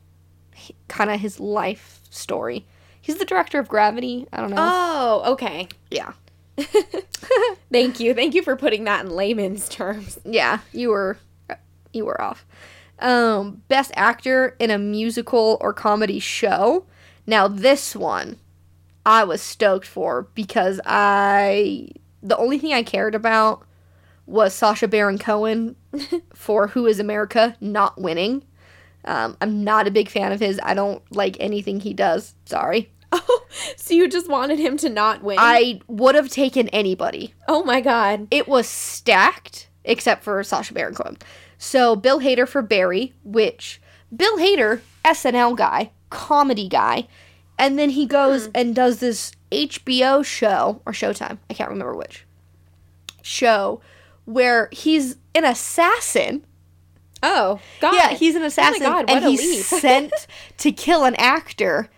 kind of his life story. He's the director of Gravity. I don't know. Oh, okay. yeah. Thank you. Thank you for putting that in layman's terms. Yeah, you were you were off. Um, best actor in a musical or comedy show. Now this one I was stoked for because I the only thing I cared about was Sacha Baron Cohen for Who Is America not winning. Um, I'm not a big fan of his. I don't like anything he does. Sorry. Oh, so you just wanted him to not win? I would have taken anybody. oh my god. It was stacked except for Sacha Baron Cohen. So Bill Hader for Barry, which Bill Hader, SNL guy, comedy guy, and then he goes hmm. and does this HBO show or Showtime, I can't remember which show, where he's an assassin. Oh god. Yeah, he's an oh assassin, God, what and he's sent to kill an actor,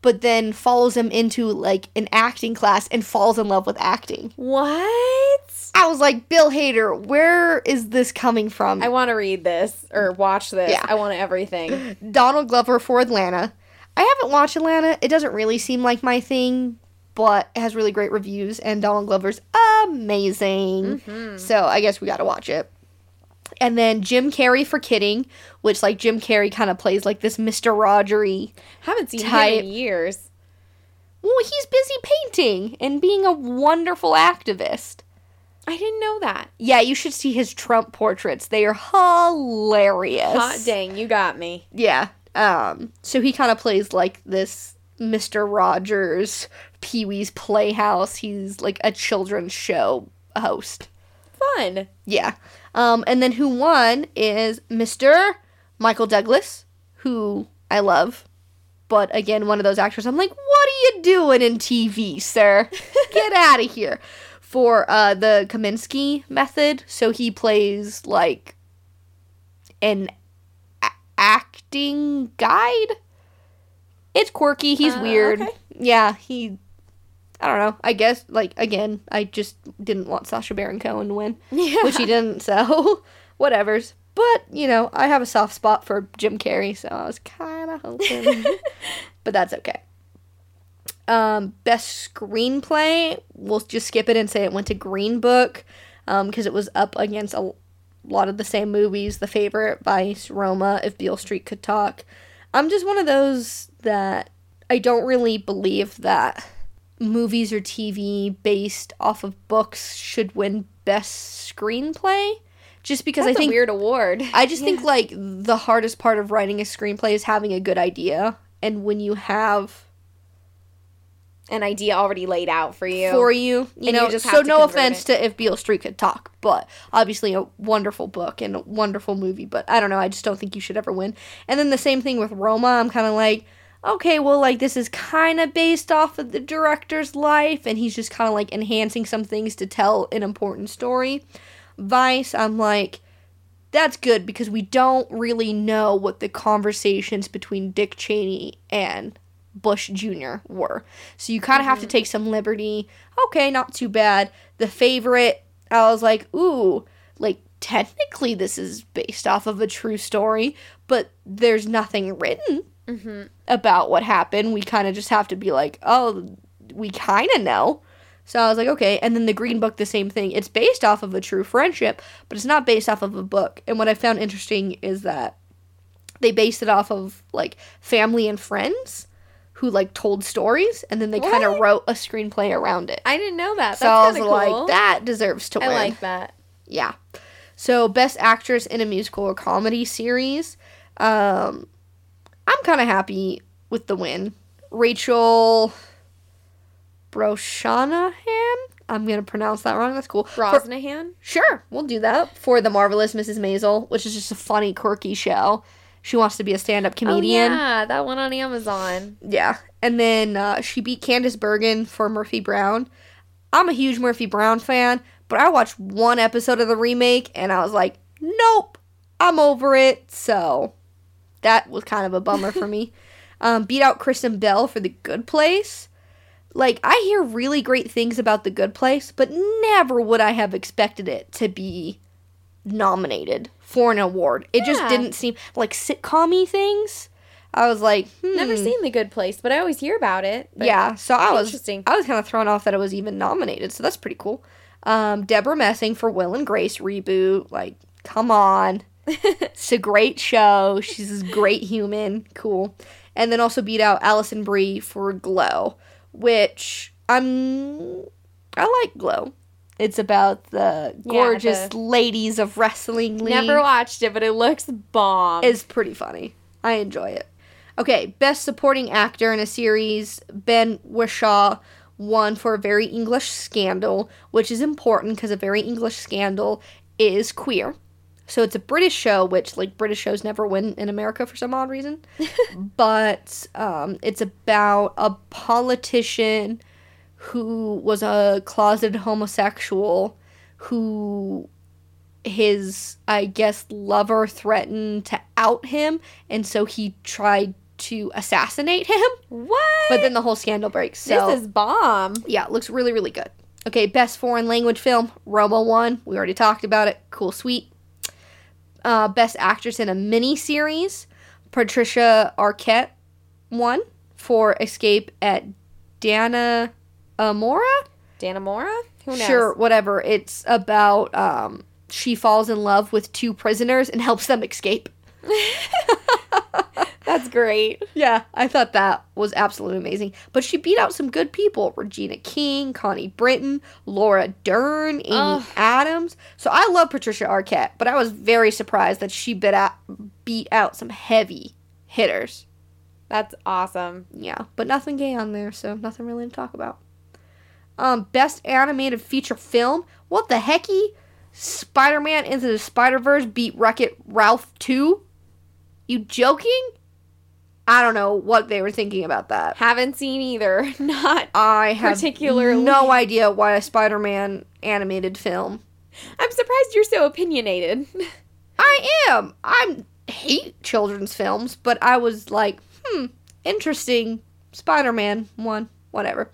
but then follows him into like an acting class and falls in love with acting. what? I was like, Bill Hader, where is this coming from? I want to read this or watch this. Yeah. I want everything. Donald Glover for Atlanta. I haven't watched Atlanta. It doesn't really seem like my thing, but it has really great reviews, and Donald Glover's amazing. Mm-hmm. So I guess we got to watch it. And then Jim Carrey for Kidding, which like Jim Carrey kind of plays like this Mister Rogery. Haven't seen Type. him in years. Well, he's busy painting and being a wonderful activist. I didn't know that. Yeah, you should see his Trump portraits. They are hilarious. Hot dang, you got me. Yeah. Um, so he kind of plays like this Mr. Rogers, Pee Wee's Playhouse. He's like a children's show host. Fun. Yeah. Um, and then who won is Mr. Michael Douglas, who I love. But again, one of those actors, I'm like, what are you doing in TV, sir? Get out of here. For uh, the Kominsky method, so he plays like an a- acting guide. It's quirky. He's Uh, weird. okay. Yeah, he. I don't know. I guess like again, I just didn't want Sacha Baron Cohen to win Yeah. which he didn't, so whatever's. But, you know, I have a soft spot for Jim Carrey, so I was kind of hoping. but that's okay. Um, best screenplay, we'll just skip it and say it went to Green Book because it was up against a lot of the same movies The Favorite, Vice, Roma, If Beale Street Could Talk. I'm just one of those that I don't really believe that movies or TV based off of books should win best screenplay. Just because That's I think a weird award. I just think like the hardest part of writing a screenplay is having a good idea, and when you have An idea already laid out for you. for you, you And know. you just so no offense it. to if Beale Street could talk, but obviously a wonderful book and a wonderful movie. But I don't know. I just don't think you should ever win. And then the same thing with Roma. I'm kind of like, okay, well, like this is kind of based off of the director's life, and he's just kind of like enhancing some things to tell an important story. Vice, I'm like, that's good because we don't really know what the conversations between Dick Cheney and Bush Jr. were. So you kind of have to mm-hmm. take some liberty. Okay, not too bad. The favorite, I was like, ooh, like technically this is based off of a true story, but there's nothing written mm-hmm. about what happened. We kind of just have to be like, oh, we kind of know. So I was like, okay. And then the Green Book, the same thing. It's based off of a true friendship, but it's not based off of a book. And what I found interesting is that they based it off of like family and friends who like told stories, and then they kind of wrote a screenplay around it. I didn't know that. That's so I was cool. like, that deserves to I win. I like that. Yeah. So best actress in a musical or comedy series. Um, I'm kind of happy with the win. Rachel Broshanahan. I'm gonna pronounce that wrong. That's cool. For- Brosnahan. sure, we'll do that for the marvelous Mrs. Maisel, which is just a funny, quirky show. She wants to be a stand-up comedian. Oh, yeah, that one on Amazon. Yeah. And then uh, she beat Candice Bergen for Murphy Brown. I'm a huge Murphy Brown fan, but I watched one episode of the remake and I was like, nope, I'm over it. So that was kind of a bummer for me. Um, beat out Kristen Bell for The Good Place. Like, I hear really great things about The Good Place, but never would I have expected it to be nominated for an award. It just didn't seem like sitcom things. I was like, hmm. Never seen The Good Place, but I always hear about it. but- Yeah, so I was Interesting. I was kind of thrown off that it was even nominated, so that's pretty cool. Um, Debra Messing for Will and Grace reboot. Like, come on, it's a great show. She's a great human. Cool. And then also beat out Alison Brie for Glow, which I'm I like Glow. It's about the Yeah, gorgeous the- ladies of wrestling league. Never watched it, but it looks bomb. is pretty funny. I enjoy it. Okay, best supporting actor in a series, Ben Whishaw won for a very English scandal, which is important because a very English scandal is queer. So it's a British show, which like British shows never win in America for some odd reason. but um, it's about a politician who was a closeted homosexual who his I guess lover threatened to out him and so he tried to assassinate him. What? but then the whole scandal breaks so this is bomb. yeah it looks really really good. Okay best foreign language film Roma won we already talked about it. Cool sweet. Uh, best actress in a mini series Patricia Arquette won for Escape at Dana Amora Dana Mora? Who knows? Sure, whatever. It's about um, she falls in love with two prisoners and helps them escape. That's great. Yeah, I thought that was absolutely amazing. But she beat out some good people: Regina King, Connie Britton, Laura Dern, Amy Ugh. Adams. So I love Patricia Arquette, but I was very surprised that she bit out, beat out some heavy hitters. That's awesome. Yeah, but nothing gay on there, so nothing really to talk about. Um, best animated feature film. What the hecky? Spider-Man into the Spider-Verse beat Wreck-It Ralph 2? You joking? I don't know what they were thinking about that. Haven't seen either. Not. I have Particularly- no idea why a Spider-Man animated film. I'm surprised you're so opinionated. I am. I hate children's films, but I was like, hmm, interesting. Spider-Man won, whatever.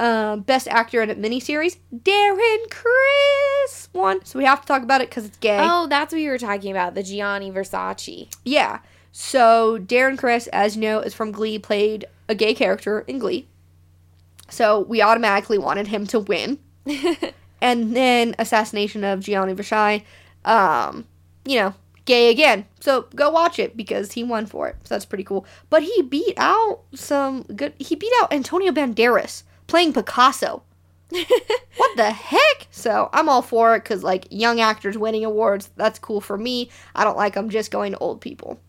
Um, best actor in a miniseries, Darren Criss won. So we have to talk about it because it's gay. oh, that's what you were talking about. The Gianni Versace. Yeah. So Darren Criss, as you know, is from Glee, played a gay character in Glee. So we automatically wanted him to win. and then Assassination of Gianni Versace, um, you know, gay again. So go watch it because he won for it. So that's pretty cool. But he beat out some good. He beat out Antonio Banderas playing Picasso. what the heck? So I'm all for it because like young actors winning awards, that's cool for me. I don't like them just going to old people.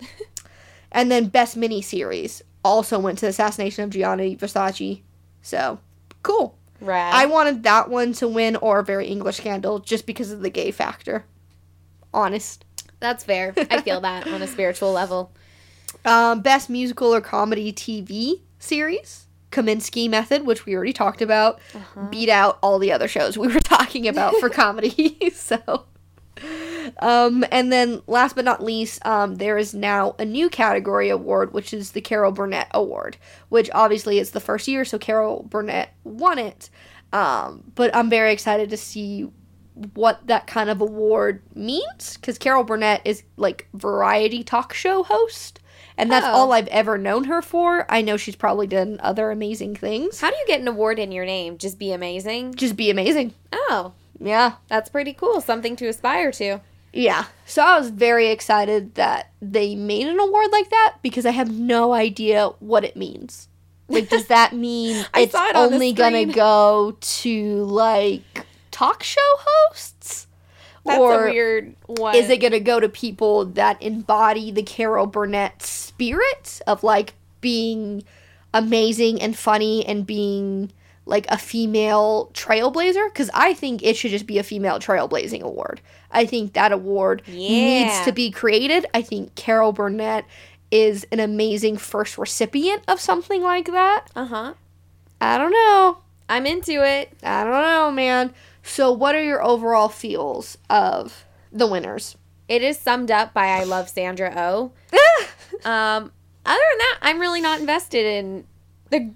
and then best miniseries also went to the Assassination of Gianni Versace. So cool. Rad. I wanted that one to win or Very English Scandal just because of the gay factor. Honest. That's fair. I feel that on a spiritual level. Um, best musical or comedy TV series. Kominsky Method, which we already talked about, beat out all the other shows we were talking about for comedy. so, um, and then last but not least, um, there is now a new category award, which is the Carol Burnett Award, which obviously is the first year, so Carol Burnett won it. Um, but I'm very excited to see what that kind of award means because Carol Burnett is like variety talk show host. And that's Oh. all I've ever known her for. I know she's probably done other amazing things. How do you get an award in your name? Just be amazing? Just be amazing. Oh, Yeah. that's pretty cool. Something to aspire to. Yeah. So I was very excited that they made an award like that because I have no idea what it means. Like, does that mean it's it on only gonna go to like talk show hosts? That's or a weird one. is it gonna go to people that embody the Carol Burnett spirit of like being amazing and funny and being like a female trailblazer? Because I think it should just be a female trailblazing award. I think that award needs to be created. I think Carol Burnett is an amazing first recipient of something like that. Uh huh. I don't know. I'm into it. I don't know, man. So, what are your overall feels of the winners? It is summed up by I love Sandra Oh. Um, other than that, I'm really not invested in the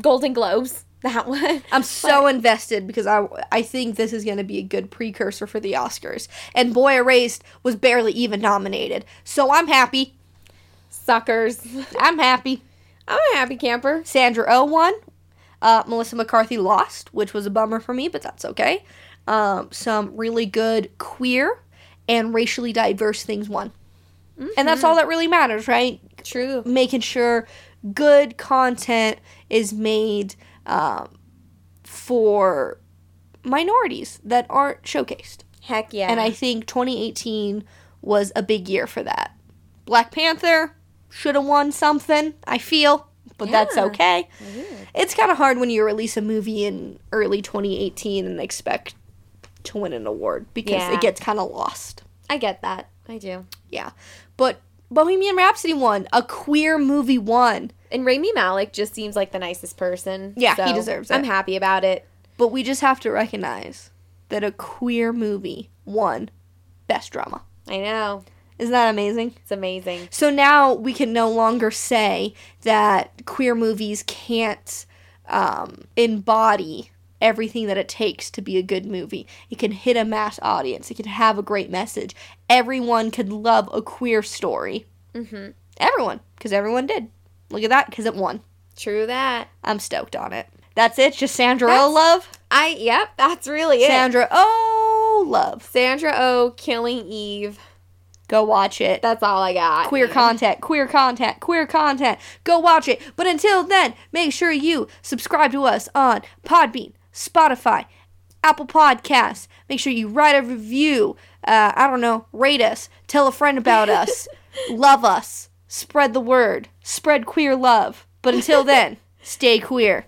Golden Globes. That one. I'm so invested because I I think this is going to be a good precursor for the Oscars. And Boy Erased was barely even nominated. So I'm happy. Suckers. I'm happy. I'm a happy camper. Sandra O won. Uh, Melissa McCarthy lost, which was a bummer for me, but that's okay. Um, some really good queer and racially diverse things won. And that's all that really matters, right? True. Making sure good content is made um, for minorities that aren't showcased. Heck yeah. And I think 2018 was a big year for that. Black Panther should have won something, I feel, but that's Yeah. okay. It's kind of hard when you release a movie in early 2018 and expect to win an award because Yeah. it gets kind of lost. I get that. I do. Yeah. But Bohemian Rhapsody won. A queer movie won. And Rami Malek just seems like the nicest person. Yeah, he deserves it. I'm happy about it. But we just have to recognize that a queer movie won Best Drama. I know. Isn't that amazing? It's amazing. So now we can no longer say that queer movies can't um, embody everything that it takes to be a good movie. It can hit a mass audience. It can have a great message. Everyone could love a queer story. Mm-hmm. Everyone, because everyone did. Look at that, because it won. True that. I'm stoked on it. That's it. Just Sandra That's- Oh love. I yep, that's really it. Sandra Oh love. Sandra Oh killing Eve. Go watch it. That's all I got. queer content, queer content, queer content. Go watch it. But until then, make sure you subscribe to us on Podbean, Spotify, Apple Podcasts. Make sure you write a review. Uh, I don't know, rate us, tell a friend about us, love us, spread the word, spread queer love. But until then, stay queer.